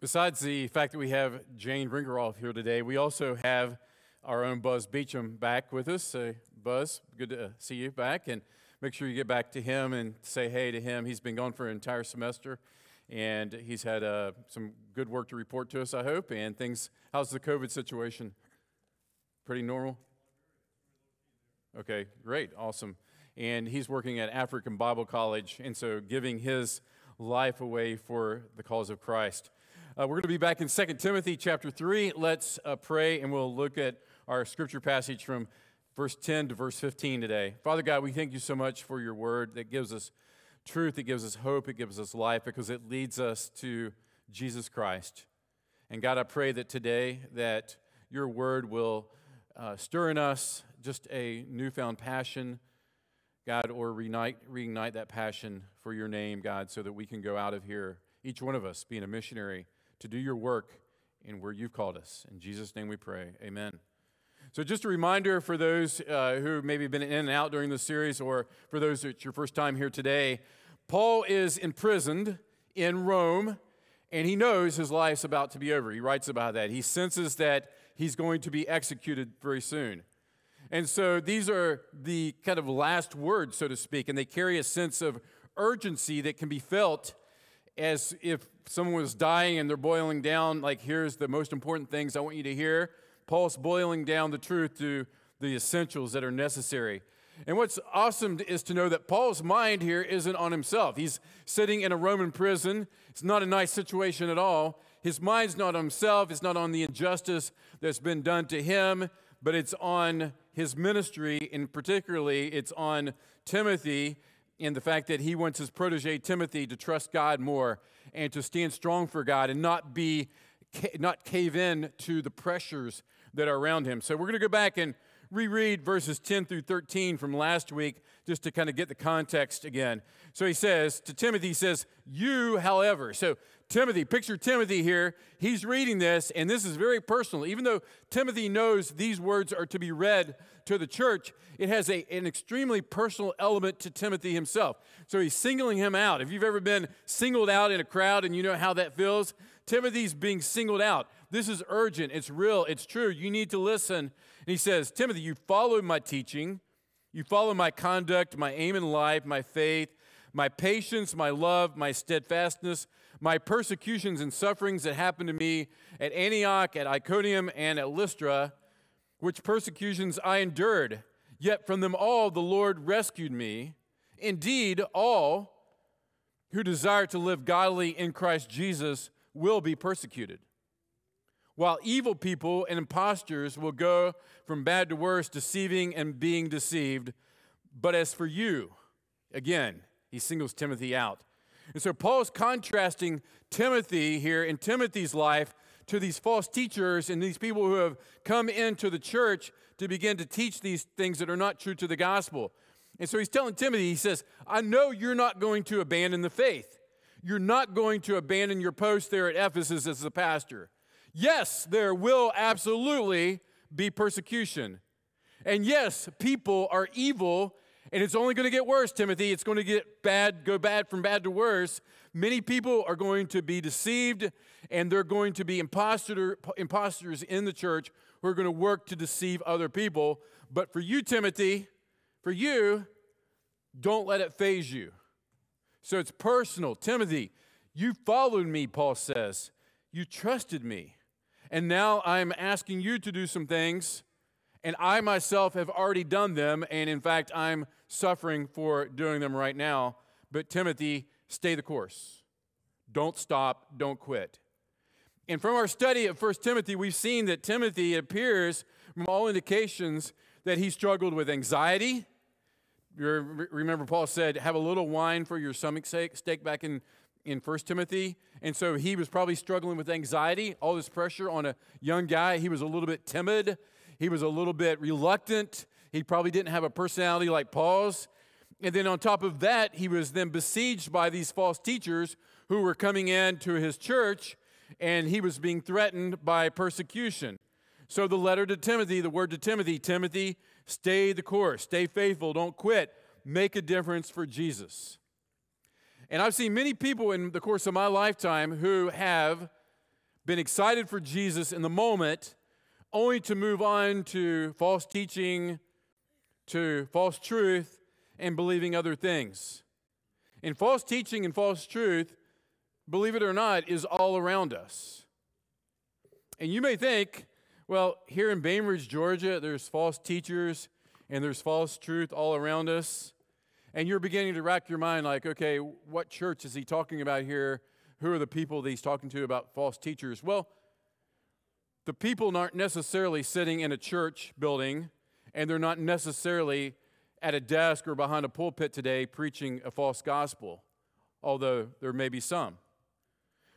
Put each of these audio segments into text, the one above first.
Besides the fact that we have Jane Ringeroff here today, we also have our own Buzz Beecham back with us. Uh, Buzz, good to see you back, and make sure you get back to him and say hey to him. He's been gone for an entire semester, and he's had uh, some good work to report to us, I hope. And things, how's the COVID situation? Pretty normal? Okay, great, awesome. And he's working at African Bible College, and so giving his life away for the cause of Christ. Uh, we're going to be back in 2 Timothy chapter 3. Let's uh, pray and we'll look at our scripture passage from verse 10 to verse 15 today. Father God, we thank you so much for your word that gives us truth, it gives us hope, it gives us life because it leads us to Jesus Christ. And God, I pray that today that your word will uh, stir in us just a newfound passion, God, or reignite, reignite that passion for your name, God, so that we can go out of here, each one of us being a missionary to do your work in where you've called us. In Jesus' name we pray. Amen. So, just a reminder for those uh, who maybe been in and out during the series, or for those it's your first time here today, Paul is imprisoned in Rome, and he knows his life's about to be over. He writes about that. He senses that he's going to be executed very soon. And so, these are the kind of last words, so to speak, and they carry a sense of urgency that can be felt as if someone was dying and they're boiling down, like, here's the most important things I want you to hear. Paul's boiling down the truth to the essentials that are necessary. And what's awesome is to know that Paul's mind here isn't on himself. He's sitting in a Roman prison. It's not a nice situation at all. His mind's not on himself, it's not on the injustice that's been done to him, but it's on his ministry, and particularly it's on Timothy in the fact that he wants his protege Timothy to trust God more and to stand strong for God and not be not cave in to the pressures that are around him. So we're going to go back and reread verses 10 through 13 from last week just to kind of get the context again. So he says to Timothy, he says, You, however. So Timothy, picture Timothy here. He's reading this, and this is very personal. Even though Timothy knows these words are to be read to the church, it has a, an extremely personal element to Timothy himself. So he's singling him out. If you've ever been singled out in a crowd and you know how that feels, Timothy's being singled out. This is urgent, it's real, it's true. You need to listen. And he says, Timothy, you follow my teaching, you follow my conduct, my aim in life, my faith, my patience, my love, my steadfastness my persecutions and sufferings that happened to me at Antioch, at Iconium, and at Lystra, which persecutions I endured, yet from them all the Lord rescued me. Indeed, all who desire to live godly in Christ Jesus will be persecuted. While evil people and impostors will go from bad to worse, deceiving and being deceived. But as for you, again, he singles Timothy out. And so Paul's contrasting Timothy here in Timothy's life to these false teachers and these people who have come into the church to begin to teach these things that are not true to the gospel. And so he's telling Timothy, he says, I know you're not going to abandon the faith. You're not going to abandon your post there at Ephesus as a pastor. Yes, there will absolutely be persecution. And yes, people are evil and it's only going to get worse, Timothy. It's going to get bad, go bad from bad to worse. Many people are going to be deceived, and they're going to be imposter, imposters in the church who are going to work to deceive other people. But for you, Timothy, for you, don't let it faze you. So it's personal. Timothy, you followed me, Paul says. You trusted me. And now I'm asking you to do some things and I myself have already done them, and in fact, I'm suffering for doing them right now. But Timothy, stay the course. Don't stop, don't quit. And from our study of 1 Timothy, we've seen that Timothy appears, from all indications, that he struggled with anxiety. Remember, Paul said, Have a little wine for your stomach's sake, back in, in 1 Timothy. And so he was probably struggling with anxiety, all this pressure on a young guy. He was a little bit timid. He was a little bit reluctant. He probably didn't have a personality like Paul's. And then on top of that, he was then besieged by these false teachers who were coming in to his church, and he was being threatened by persecution. So the letter to Timothy, the word to Timothy, Timothy, stay the course, stay faithful, don't quit, make a difference for Jesus. And I've seen many people in the course of my lifetime who have been excited for Jesus in the moment, only to move on to false teaching, to false truth, and believing other things. And false teaching and false truth, believe it or not, is all around us. And you may think, well, here in Bainbridge, Georgia, there's false teachers and there's false truth all around us. And you're beginning to rack your mind like, okay, what church is he talking about here? Who are the people that he's talking to about false teachers? Well, the people aren't necessarily sitting in a church building, and they're not necessarily at a desk or behind a pulpit today preaching a false gospel, although there may be some.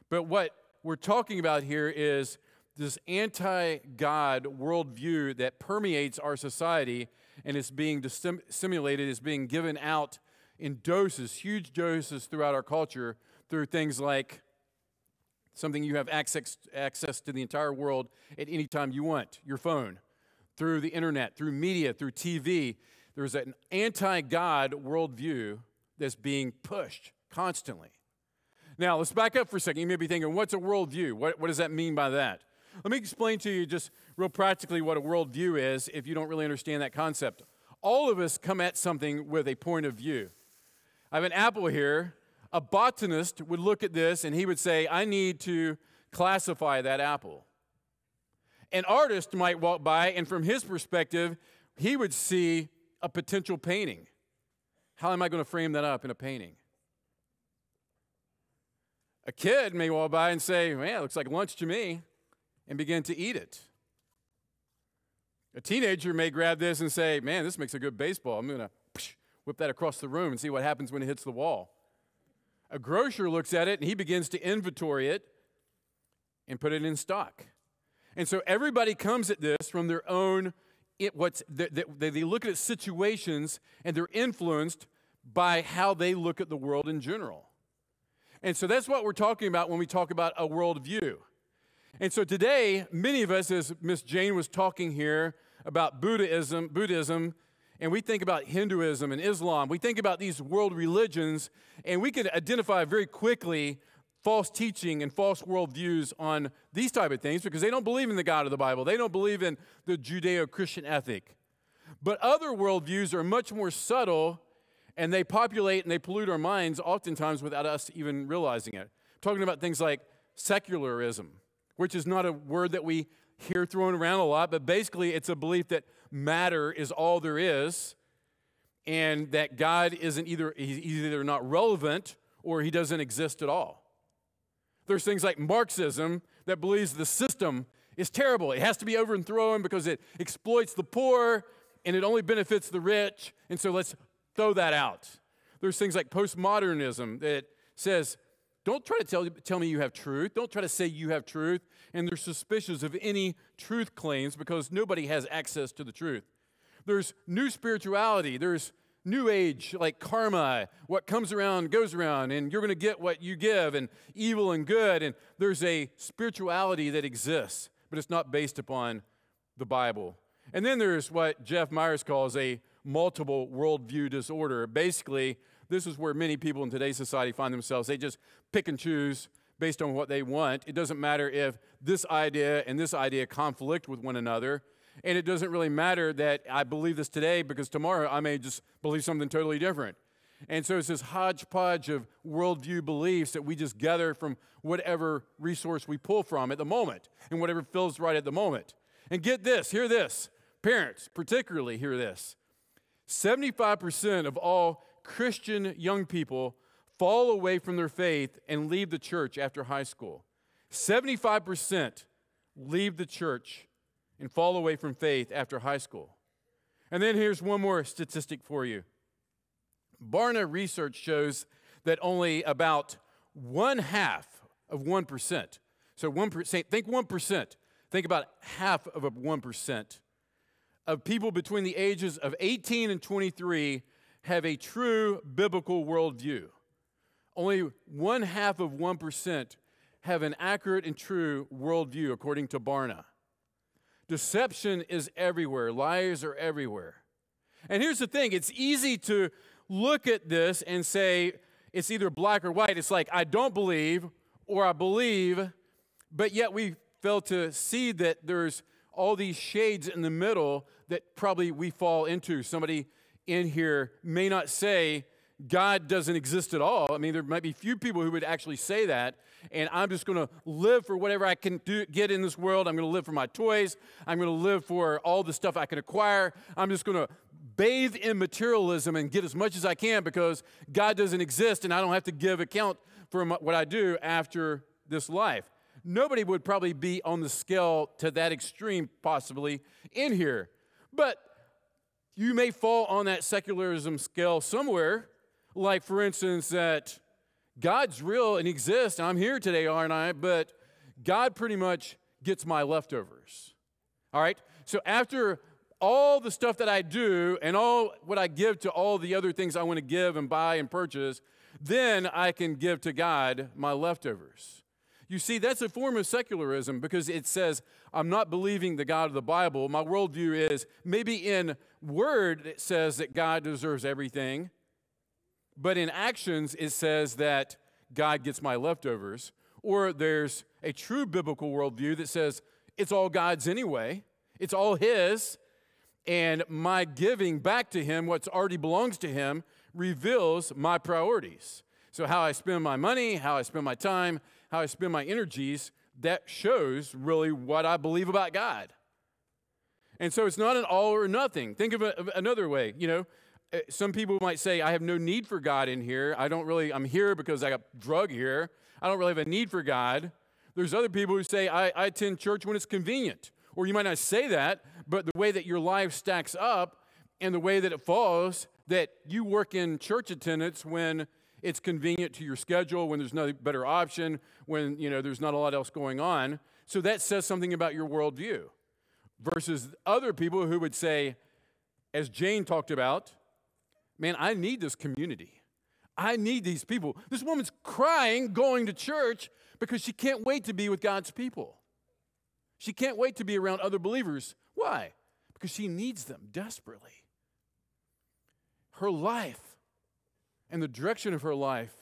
But what we're talking about here is this anti God worldview that permeates our society and is being dissimulated, is being given out in doses, huge doses throughout our culture through things like something you have access, access to the entire world at any time you want, your phone, through the internet, through media, through TV. There's an anti God worldview that's being pushed constantly. Now, let's back up for a second. You may be thinking, what's a worldview? What, what does that mean by that? Let me explain to you just real practically what a worldview is if you don't really understand that concept. All of us come at something with a point of view. I have an apple here. A botanist would look at this and he would say, I need to classify that apple. An artist might walk by, and from his perspective, he would see a potential painting. How am I going to frame that up in a painting? A kid may walk by and say, Man, it looks like lunch to me and begin to eat it. A teenager may grab this and say, Man, this makes a good baseball. I'm going to whip that across the room and see what happens when it hits the wall. A grocer looks at it and he begins to inventory it and put it in stock. And so everybody comes at this from their own, it, what's, they, they, they look at situations and they're influenced by how they look at the world in general. And so that's what we're talking about when we talk about a worldview. And so today, many of us, as Miss Jane was talking here about Buddhism, Buddhism, and we think about Hinduism and Islam, we think about these world religions, and we can identify very quickly false teaching and false worldviews on these type of things because they don't believe in the God of the Bible. They don't believe in the Judeo-Christian ethic. But other worldviews are much more subtle, and they populate and they pollute our minds oftentimes without us even realizing it. talking about things like secularism which is not a word that we hear thrown around a lot, but basically it's a belief that matter is all there is and that God isn't either, he's either not relevant or he doesn't exist at all. There's things like Marxism that believes the system is terrible. It has to be overthrown because it exploits the poor and it only benefits the rich, and so let's throw that out. There's things like postmodernism that says don't try to tell, tell me you have truth. Don't try to say you have truth. And they're suspicious of any truth claims because nobody has access to the truth. There's new spirituality. There's new age, like karma. What comes around goes around, and you're going to get what you give, and evil and good. And there's a spirituality that exists, but it's not based upon the Bible. And then there's what Jeff Myers calls a multiple worldview disorder. Basically, this is where many people in today's society find themselves. They just pick and choose based on what they want. It doesn't matter if this idea and this idea conflict with one another. And it doesn't really matter that I believe this today because tomorrow I may just believe something totally different. And so it's this hodgepodge of worldview beliefs that we just gather from whatever resource we pull from at the moment and whatever feels right at the moment. And get this, hear this. Parents, particularly, hear this. 75% of all Christian young people fall away from their faith and leave the church after high school. 75% leave the church and fall away from faith after high school. And then here's one more statistic for you Barna research shows that only about one half of 1%, so 1%, think 1%, think about half of a 1% of people between the ages of 18 and 23 have a true biblical worldview. Only one half of 1% have an accurate and true worldview, according to Barna. Deception is everywhere, lies are everywhere. And here's the thing it's easy to look at this and say it's either black or white. It's like, I don't believe or I believe, but yet we fail to see that there's all these shades in the middle that probably we fall into. Somebody in here may not say God doesn't exist at all. I mean, there might be few people who would actually say that. And I'm just going to live for whatever I can do, get in this world. I'm going to live for my toys. I'm going to live for all the stuff I can acquire. I'm just going to bathe in materialism and get as much as I can because God doesn't exist and I don't have to give account for what I do after this life. Nobody would probably be on the scale to that extreme, possibly, in here. But you may fall on that secularism scale somewhere like, for instance, that God's real and exists, I'm here today, aren't I? But God pretty much gets my leftovers. All right? So after all the stuff that I do and all what I give to all the other things I want to give and buy and purchase, then I can give to God my leftovers. You see, that's a form of secularism because it says, I'm not believing the God of the Bible. My worldview is maybe in word it says that God deserves everything, but in actions, it says that God gets my leftovers. Or there's a true biblical worldview that says it's all God's anyway, it's all His, and my giving back to Him, what already belongs to Him, reveals my priorities. So, how I spend my money, how I spend my time, how I spend my energies, that shows really what I believe about God. And so it's not an all or nothing. Think of, it another way. You know, uh, some people might say, I have no need for God in here. I don't really, I'm here because I got drug here. I don't really have a need for God. There's other people who say, I, I attend church when it's convenient. Or you might not say that, but the way that your life stacks up and the way that it falls, that you work in church attendance when it's convenient to your schedule, when there's no better option, when you know there's not a lot else going on. So that says something about your worldview. Versus other people who would say, as Jane talked about, man, I need this community. I need these people. This woman's crying going to church because she can't wait to be with God's people. She can't wait to be around other believers. Why? Because she needs them desperately. Her life and the direction of her life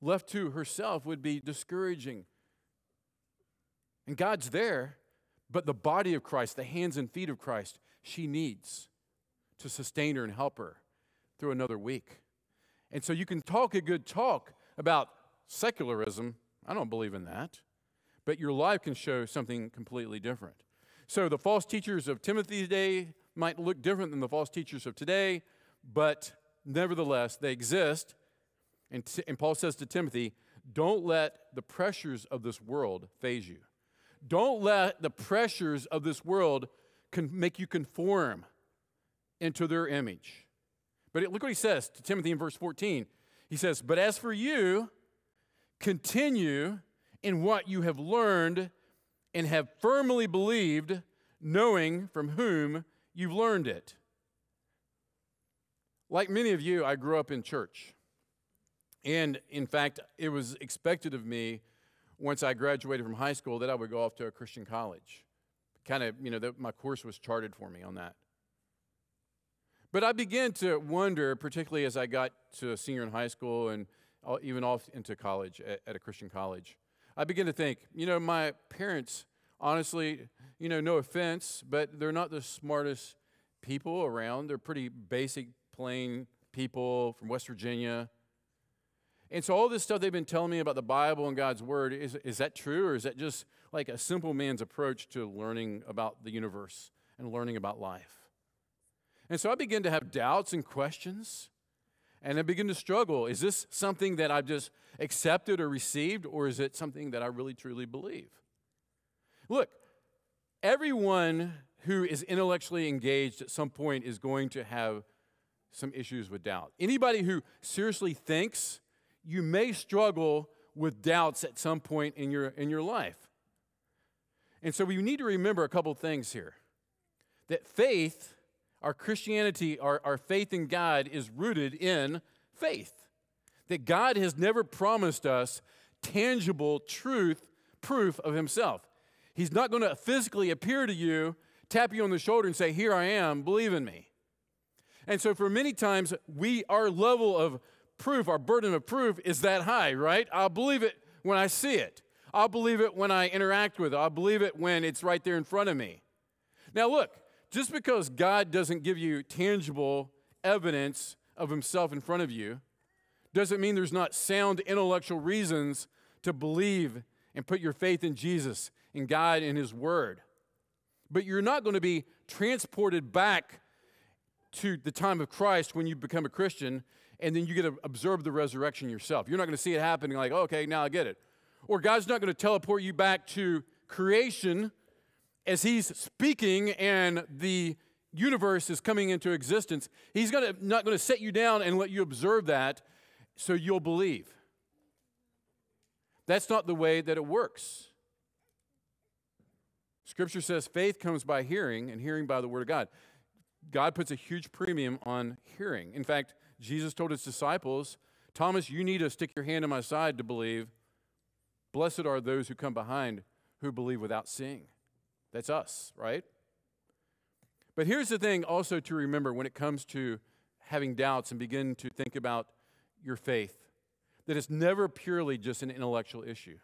left to herself would be discouraging. And God's there, but the body of Christ, the hands and feet of Christ, she needs to sustain her and help her through another week. And so you can talk a good talk about secularism. I don't believe in that. But your life can show something completely different. So the false teachers of Timothy's day might look different than the false teachers of today, but nevertheless, they exist. And, t- and Paul says to Timothy, don't let the pressures of this world faze you. Don't let the pressures of this world con- make you conform into their image. But look what he says to Timothy in verse 14. He says, But as for you, continue in what you have learned and have firmly believed, knowing from whom you've learned it. Like many of you, I grew up in church. And in fact, it was expected of me once I graduated from high school that I would go off to a Christian college. Kind of, you know, the, my course was charted for me on that. But I began to wonder, particularly as I got to a senior in high school and even off into college at, at a Christian college, I began to think, you know, my parents, honestly, you know, no offense, but they're not the smartest people around. They're pretty basic, plain people from West Virginia. And so all this stuff they've been telling me about the Bible and God's Word, is, is that true or is that just like a simple man's approach to learning about the universe and learning about life? And so I begin to have doubts and questions. And I begin to struggle. Is this something that I've just accepted or received, or is it something that I really truly believe? Look, everyone who is intellectually engaged at some point is going to have some issues with doubt. Anybody who seriously thinks, you may struggle with doubts at some point in your, in your life. And so we need to remember a couple things here that faith our Christianity, our, our faith in God is rooted in faith. That God has never promised us tangible truth, proof of Himself. He's not going to physically appear to you, tap you on the shoulder, and say, Here I am, believe in me. And so, for many times, we, our level of proof, our burden of proof is that high, right? I'll believe it when I see it. I'll believe it when I interact with it. I'll believe it when it's right there in front of me. Now, look, just because God doesn't give you tangible evidence of himself in front of you doesn't mean there's not sound intellectual reasons to believe and put your faith in Jesus, in God, and his word. But you're not going to be transported back to the time of Christ when you become a Christian and then you get to observe the resurrection yourself. You're not going to see it happening like, oh, okay, now I get it. Or God's not going to teleport you back to creation as He's speaking and the universe is coming into existence. He's gonna, not going to set you down and let you observe that so you'll believe. That's not the way that it works. Scripture says faith comes by hearing, and hearing by the Word of God. God puts a huge premium on hearing. In fact, Jesus told his disciples, Thomas, you need to stick your hand in my side to believe. Blessed are those who come behind who believe without seeing. That's us, right? But here's the thing also to remember when it comes to having doubts and begin to think about your faith that it's never purely just an intellectual issue.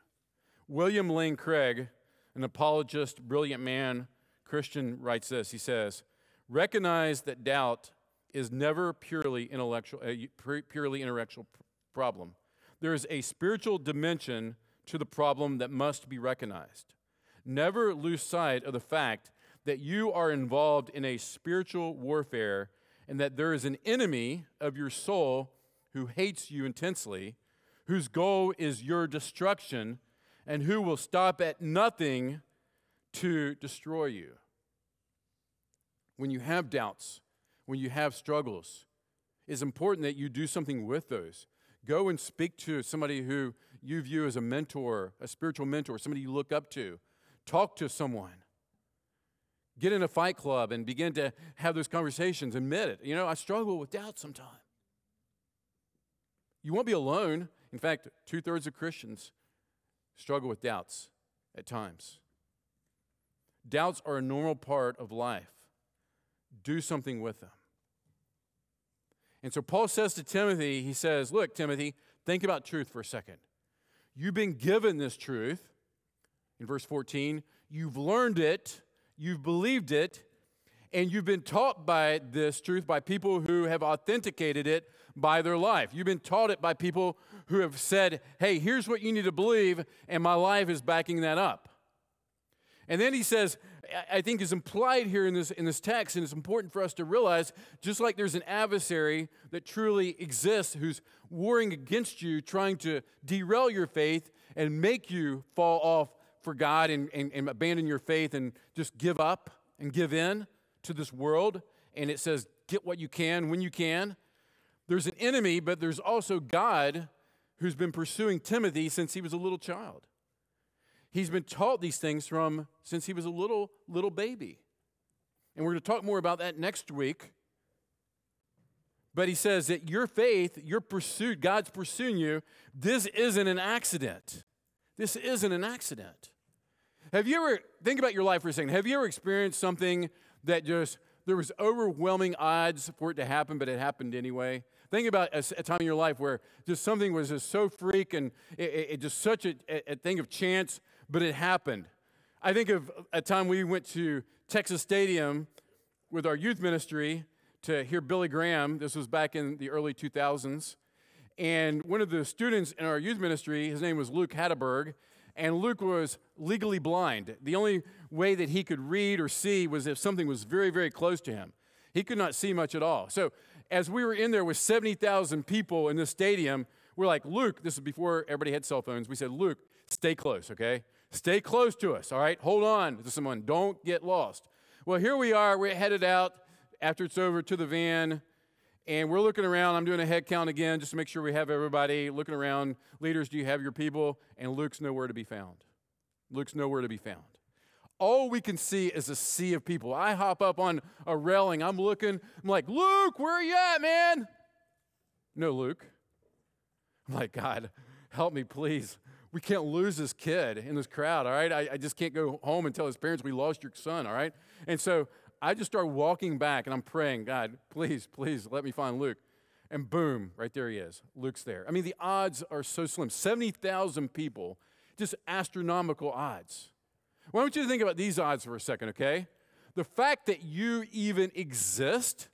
William Lane Craig, an apologist, brilliant man, Christian, writes this. He says, Recognize that doubt is never purely intellectual, uh, a purely intellectual problem. There is a spiritual dimension to the problem that must be recognized. Never lose sight of the fact that you are involved in a spiritual warfare and that there is an enemy of your soul who hates you intensely, whose goal is your destruction, and who will stop at nothing to destroy you when you have doubts, when you have struggles, it's important that you do something with those. Go and speak to somebody who you view as a mentor, a spiritual mentor, somebody you look up to. Talk to someone. Get in a fight club and begin to have those conversations. Admit it. You know, I struggle with doubt sometimes. You won't be alone. In fact, two thirds of Christians struggle with doubts at times. Doubts are a normal part of life do something with them. And so Paul says to Timothy, he says, Look, Timothy, think about truth for a second. You've been given this truth. In verse 14, you've learned it, you've believed it, and you've been taught by this truth by people who have authenticated it by their life. You've been taught it by people who have said, Hey, here's what you need to believe, and my life is backing that up. And then he says, I think is implied here in this, in this text, and it's important for us to realize just like there's an adversary that truly exists who's warring against you, trying to derail your faith and make you fall off for God and, and, and abandon your faith and just give up and give in to this world. And it says, get what you can when you can. There's an enemy, but there's also God who's been pursuing Timothy since he was a little child. He's been taught these things from since he was a little little baby. And we're going to talk more about that next week. But he says that your faith, your pursuit, God's pursuing you, this isn't an accident. This isn't an accident. Have you ever, think about your life for a second, have you ever experienced something that just, there was overwhelming odds for it to happen, but it happened anyway? Think about a, a time in your life where just something was just so freak and it, it, it just such a, a thing of chance but it happened. I think of a time we went to Texas Stadium with our youth ministry to hear Billy Graham. This was back in the early 2000s. And one of the students in our youth ministry, his name was Luke Hatterberg, and Luke was legally blind. The only way that he could read or see was if something was very, very close to him. He could not see much at all. So, as we were in there with 70,000 people in the stadium, we're like, Luke, this is before everybody had cell phones. We said, Luke, stay close, okay? Stay close to us, all right? Hold on to someone. Don't get lost. Well, here we are. We're headed out after it's over to the van, and we're looking around. I'm doing a head count again just to make sure we have everybody looking around. Leaders, do you have your people? And Luke's nowhere to be found. Luke's nowhere to be found. All we can see is a sea of people. I hop up on a railing. I'm looking. I'm like, Luke, where are you at, man? No, Luke. I'm like, God, help me, please we can't lose this kid in this crowd, all right? I, I just can't go home and tell his parents we lost your son, all right? And so I just start walking back and I'm praying, God, please, please let me find Luke. And boom, right there he is. Luke's there. I mean, the odds are so slim 70,000 people just astronomical odds. I want you think about these odds for a second, okay? The fact that you even exist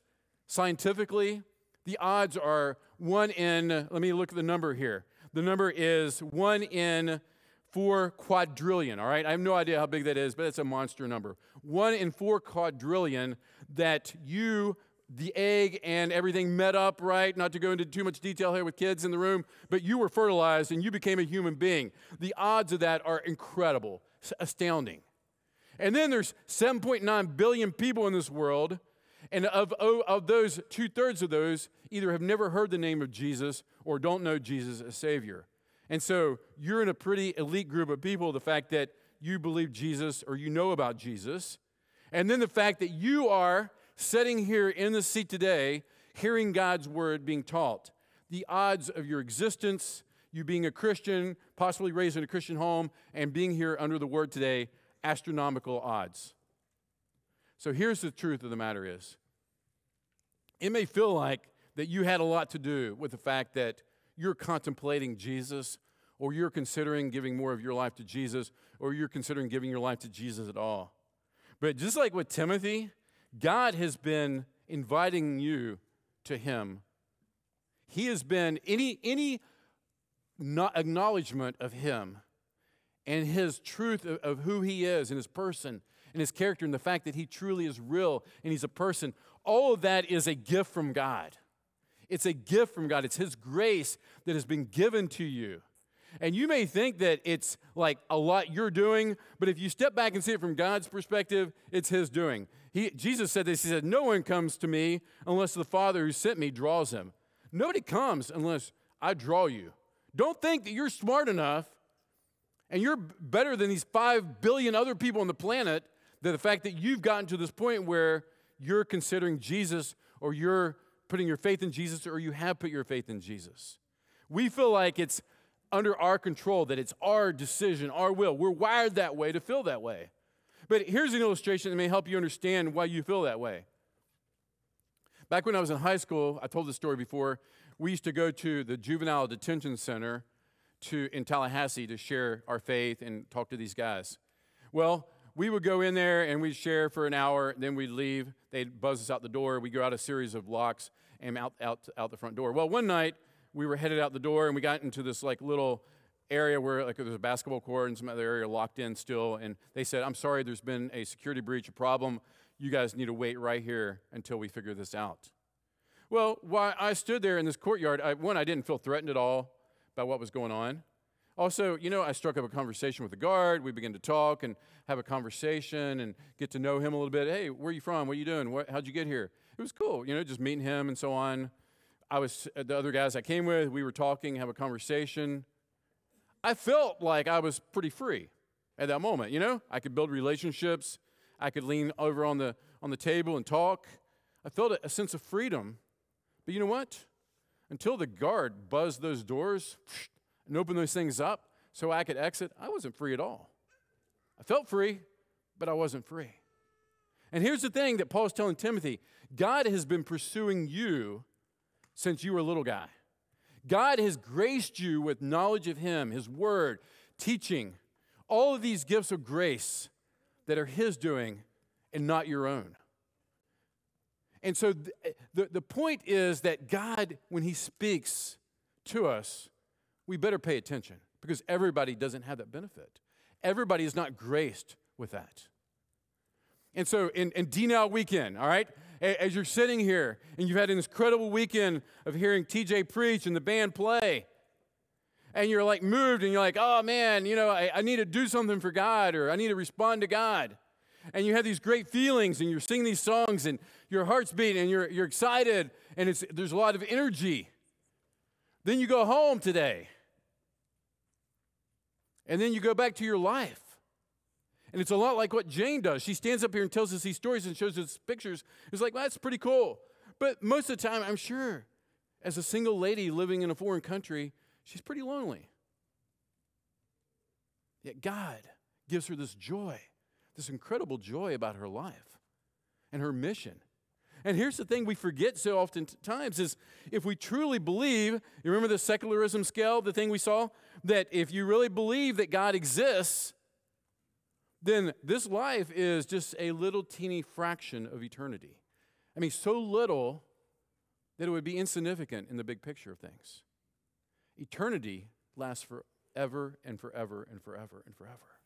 scientifically, the odds are one in, let me look at the number here. The number is one in four quadrillion, all right? I have no idea how big that is, but it's a monster number. One in four quadrillion that you, the egg and everything met up, right? Not to go into too much detail here with kids in the room, but you were fertilized and you became a human being. The odds of that are incredible, astounding. And then there's 7.9 billion people in this world, and of, oh, of those, two thirds of those either have never heard the name of Jesus or don't know Jesus as Savior. And so you're in a pretty elite group of people, the fact that you believe Jesus or you know about Jesus. And then the fact that you are sitting here in the seat today, hearing God's word being taught. The odds of your existence, you being a Christian, possibly raised in a Christian home, and being here under the word today, astronomical odds. So here's the truth of the matter is it may feel like that you had a lot to do with the fact that you're contemplating Jesus, or you're considering giving more of your life to Jesus, or you're considering giving your life to Jesus at all. But just like with Timothy, God has been inviting you to Him. He has been any any acknowledgement of Him and His truth of, of who He is and His person and His character and the fact that He truly is real and He's a person. All of that is a gift from God. It's a gift from God. It's His grace that has been given to you. And you may think that it's like a lot you're doing, but if you step back and see it from God's perspective, it's His doing. He, Jesus said this He said, No one comes to me unless the Father who sent me draws him. Nobody comes unless I draw you. Don't think that you're smart enough and you're better than these five billion other people on the planet that the fact that you've gotten to this point where you're considering Jesus or you're putting your faith in Jesus or you have put your faith in Jesus. We feel like it's under our control, that it's our decision, our will. We're wired that way to feel that way. But here's an illustration that may help you understand why you feel that way. Back when I was in high school, I told this story before, we used to go to the juvenile detention center to, in Tallahassee to share our faith and talk to these guys. Well, we would go in there and we'd share for an hour, then we'd leave. They'd buzz us out the door. We'd go out a series of blocks and out, out, out the front door. Well, one night we were headed out the door and we got into this like little area where like there's a basketball court and some other area locked in still. And they said, I'm sorry, there's been a security breach, a problem. You guys need to wait right here until we figure this out. Well, while I stood there in this courtyard, I, one, I didn't feel threatened at all by what was going on. Also, you know, I struck up a conversation with the guard. We began to talk and have a conversation and get to know him a little bit. Hey, where are you from? What are you doing? What, how'd you get here? It was cool, you know, just meeting him and so on. I was uh, the other guys I came with. We were talking, have a conversation. I felt like I was pretty free at that moment. You know, I could build relationships. I could lean over on the on the table and talk. I felt a sense of freedom. But you know what? Until the guard buzzed those doors and open those things up so I could exit, I wasn't free at all. I felt free, but I wasn't free. And here's the thing that Paul's telling Timothy God has been pursuing you since you were a little guy. God has graced you with knowledge of Him, His Word, teaching, all of these gifts of grace that are His doing and not your own. And so the, the, point is that God, when He speaks to us, we better pay attention because everybody doesn't have that benefit. Everybody is not graced with that. And so in, in D Now weekend, all right, as you're sitting here and you've had an incredible weekend of hearing TJ preach and the band play, and you're like moved and you're like, oh man, you know, I, I need to do something for God or I need to respond to God. And you have these great feelings and you're singing these songs and your heart's beating and you're, you're excited and it's, there's a lot of energy. Then you go home today and then you go back to your life. And it's a lot like what Jane does. She stands up here and tells us these stories and shows us pictures. It's like, well, that's pretty cool. But most of the time, I'm sure, as a single lady living in a foreign country, she's pretty lonely. Yet God gives her this joy, this incredible joy about her life and her mission. And here's the thing we forget so often times is if we truly believe, you remember the secularism scale, the thing we saw? That if you really believe that God exists, then this life is just a little teeny fraction of eternity. I mean, so little that it would be insignificant in the big picture of things. Eternity lasts forever and forever and forever and forever.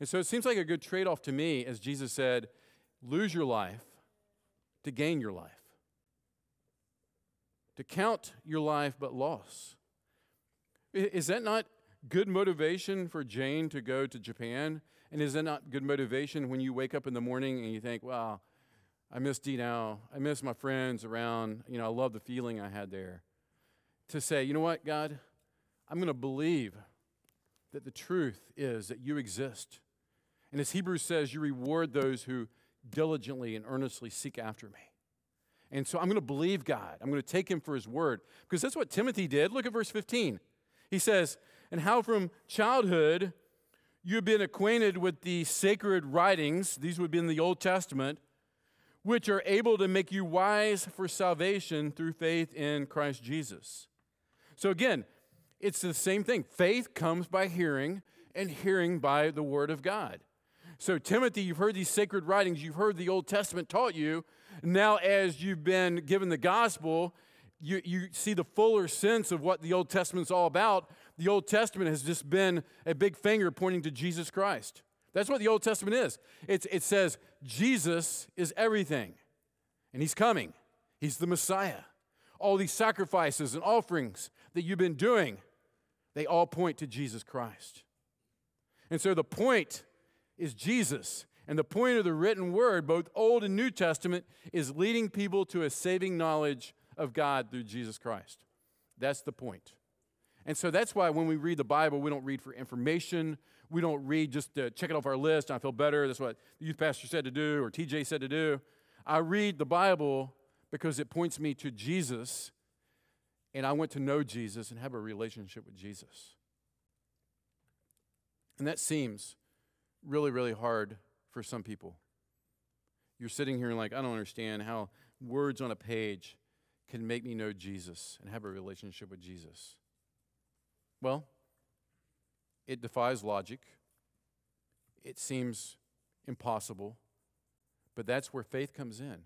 And so it seems like a good trade off to me, as Jesus said, lose your life to gain your life, to count your life but loss. Is that not good motivation for Jane to go to Japan? And is that not good motivation when you wake up in the morning and you think, wow, I miss D now. I miss my friends around, you know, I love the feeling I had there. To say, you know what, God, I'm going to believe that the truth is that you exist. And as Hebrews says, you reward those who diligently and earnestly seek after me. And so I'm going to believe God. I'm going to take him for his word because that's what Timothy did. Look at verse 15. He says, And how from childhood you have been acquainted with the sacred writings, these would be in the Old Testament, which are able to make you wise for salvation through faith in Christ Jesus. So again, it's the same thing. Faith comes by hearing, and hearing by the word of God. So, Timothy, you've heard these sacred writings, you've heard the Old Testament taught you. Now, as you've been given the gospel, you, you see the fuller sense of what the Old Testament's all about. The Old Testament has just been a big finger pointing to Jesus Christ. That's what the Old Testament is. It's, it says Jesus is everything, and He's coming, He's the Messiah. All these sacrifices and offerings that you've been doing, they all point to Jesus Christ. And so the point is Jesus. And the point of the written word, both Old and New Testament, is leading people to a saving knowledge of God through Jesus Christ. That's the point. And so that's why when we read the Bible, we don't read for information. We don't read just to check it off our list. I feel better. That's what the youth pastor said to do or TJ said to do. I read the Bible because it points me to Jesus, and I want to know Jesus and have a relationship with Jesus. And that seems really, really hard for some people. You're sitting here and like, I don't understand how words on a page can make me know Jesus and have a relationship with Jesus. Well, it defies logic. It seems impossible. But that's where faith comes in.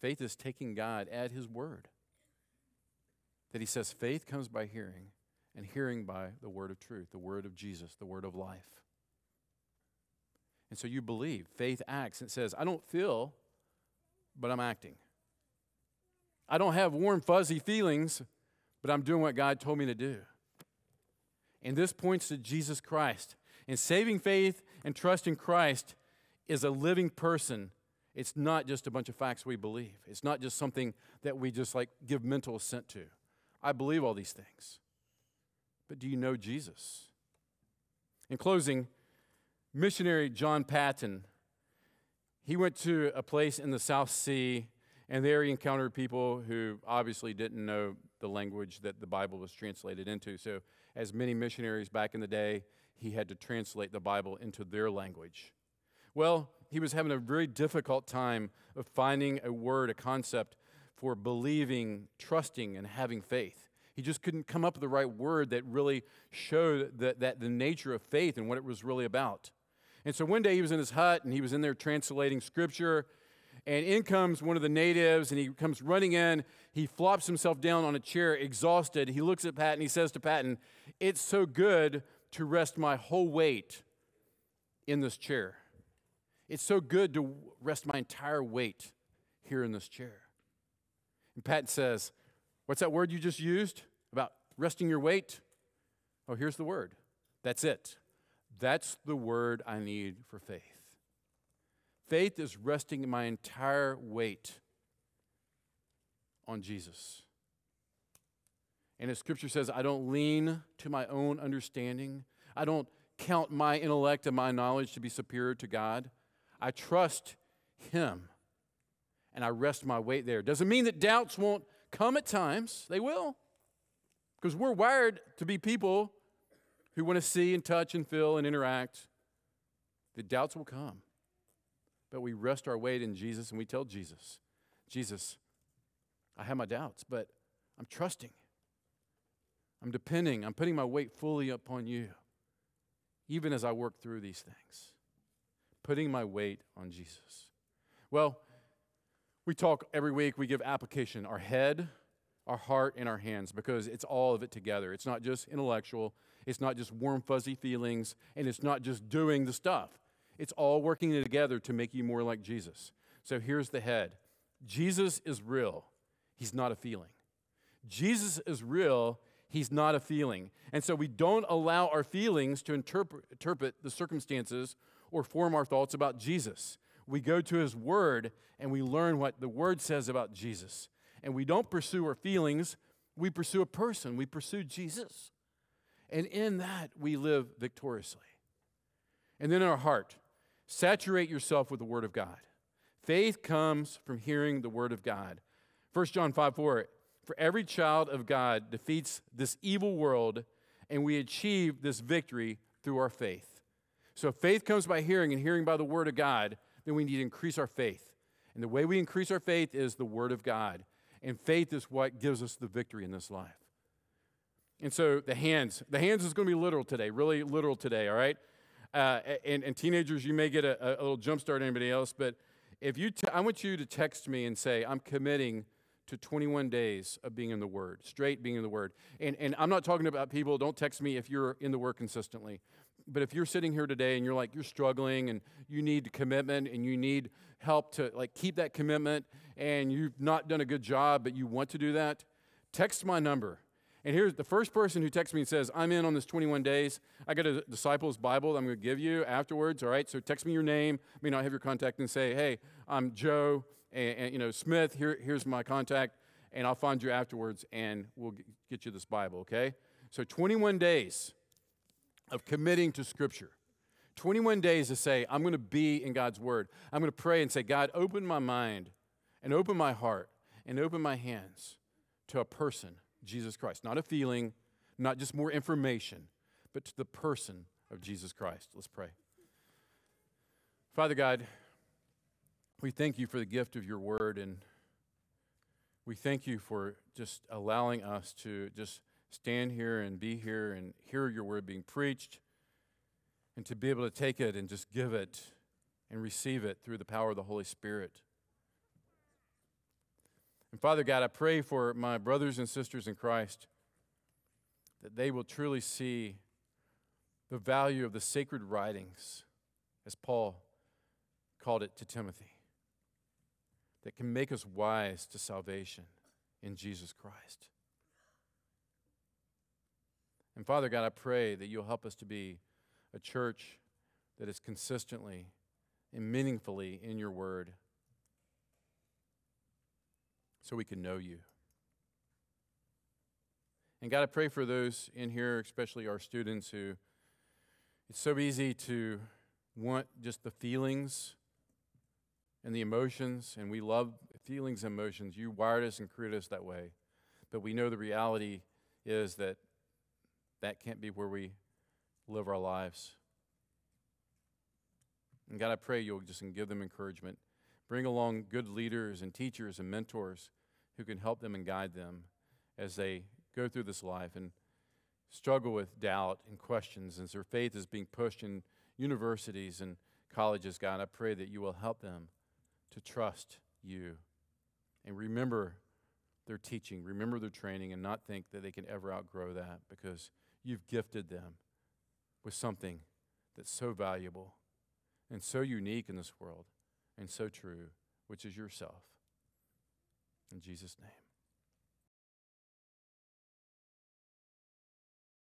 Faith is taking God at His word. That He says faith comes by hearing, and hearing by the word of truth, the word of Jesus, the word of life. And so you believe. Faith acts. It says, I don't feel, but I'm acting. I don't have warm, fuzzy feelings, but I'm doing what God told me to do. And this points to Jesus Christ. And saving faith and trust in Christ is a living person. It's not just a bunch of facts we believe. It's not just something that we just like give mental assent to. I believe all these things. But do you know Jesus? In closing, missionary John Paton, he went to a place in the South Sea, and there he encountered people who obviously didn't know the language that the Bible was translated into. So, as many missionaries back in the day, he had to translate the Bible into their language. Well, he was having a very difficult time of finding a word, a concept for believing, trusting, and having faith. He just couldn't come up with the right word that really showed that, that the nature of faith and what it was really about. And so one day he was in his hut and he was in there translating scripture. And in comes one of the natives and he comes running in. He flops himself down on a chair, exhausted. He looks at Paton. He says to Paton, It's so good to rest my whole weight in this chair. It's so good to rest my entire weight here in this chair. And Paton says, What's that word you just used about resting your weight? Oh, here's the word. That's it. That's the word I need for faith. Faith is resting my entire weight on Jesus. And as scripture says, I don't lean to my own understanding. I don't count my intellect and my knowledge to be superior to God. I trust Him and I rest my weight there. Doesn't mean that doubts won't come at times, they will. Because we're wired to be people who want to see and touch and feel and interact, the doubts will come. But we rest our weight in Jesus and we tell Jesus, Jesus, I have my doubts, but I'm trusting. I'm depending. I'm putting my weight fully upon you, even as I work through these things. Putting my weight on Jesus. Well, we talk every week, we give application our head, our heart, and our hands because it's all of it together. It's not just intellectual, it's not just warm, fuzzy feelings, and it's not just doing the stuff. It's all working together to make you more like Jesus. So here's the head Jesus is real, he's not a feeling. Jesus is real, he's not a feeling. And so we don't allow our feelings to interpret, the circumstances or form our thoughts about Jesus we go to his word and we learn what the word says about Jesus. And we don't pursue our feelings, we pursue a person, we pursue Jesus. And in that, we live victoriously. And then in our heart, saturate yourself with the word of God. Faith comes from hearing the word of God. 1 John 5 4, for every child of God defeats this evil world, and we achieve this victory through our faith. So faith comes by hearing, and hearing by the word of God then we need to increase our faith. And the way we increase our faith is the Word of God. And faith is what gives us the victory in this life. And so the hands, the hands is going to be literal today, really literal today, all right? Uh, and, and, teenagers, you may get a, a little jump start anybody else, but if you, I want you to text me and say, I'm committing to 21 days of being in the Word, straight being in the Word. And, and I'm not talking about people, don't text me if you're in the Word consistently. But if you're sitting here today and you're like, you're struggling and you need commitment and you need help to like keep that commitment and you've not done a good job, but you want to do that, text my number. And here's the first person who texts me and says, I'm in on this 21 days. I got a disciples Bible I'm going to give you afterwards. All right. So text me your name. I may not have your contact and say, hey, I'm Joe and, and you know, Smith. Here, here's my contact. And I'll find you afterwards and we'll get you this Bible. Okay. So 21 days of committing to Scripture. 21 days to say, I'm going to be in God's Word. I'm going to pray and say, God, open my mind and open my heart and open my hands to a person, Jesus Christ. Not a feeling, not just more information, but to the person of Jesus Christ. Let's pray. Father God, we thank you for the gift of your Word and we thank you for just allowing us to just stand here and be here and hear your word being preached and to be able to take it and just give it and receive it through the power of the Holy Spirit. And Father God, I pray for my brothers and sisters in Christ that they will truly see the value of the sacred writings, as Paul called it to Timothy, that can make us wise to salvation in Jesus Christ. And Father God, I pray that you'll help us to be a church that is consistently and meaningfully in your word so we can know you. And God, I pray for those in here, especially our students, who it's so easy to want just the feelings and the emotions, and we love feelings and emotions. You wired us and created us that way. But we know the reality is that that can't be where we live our lives. And God, I pray you'll just give them encouragement. Bring along good leaders and teachers and mentors who can help them and guide them as they go through this life and struggle with doubt and questions as their faith is being pushed in universities and colleges. God, I pray that you will help them to trust you and remember their teaching, remember their training, and not think that they can ever outgrow that because You've gifted them with something that's so valuable and so unique in this world and so true, which is yourself. In Jesus' name.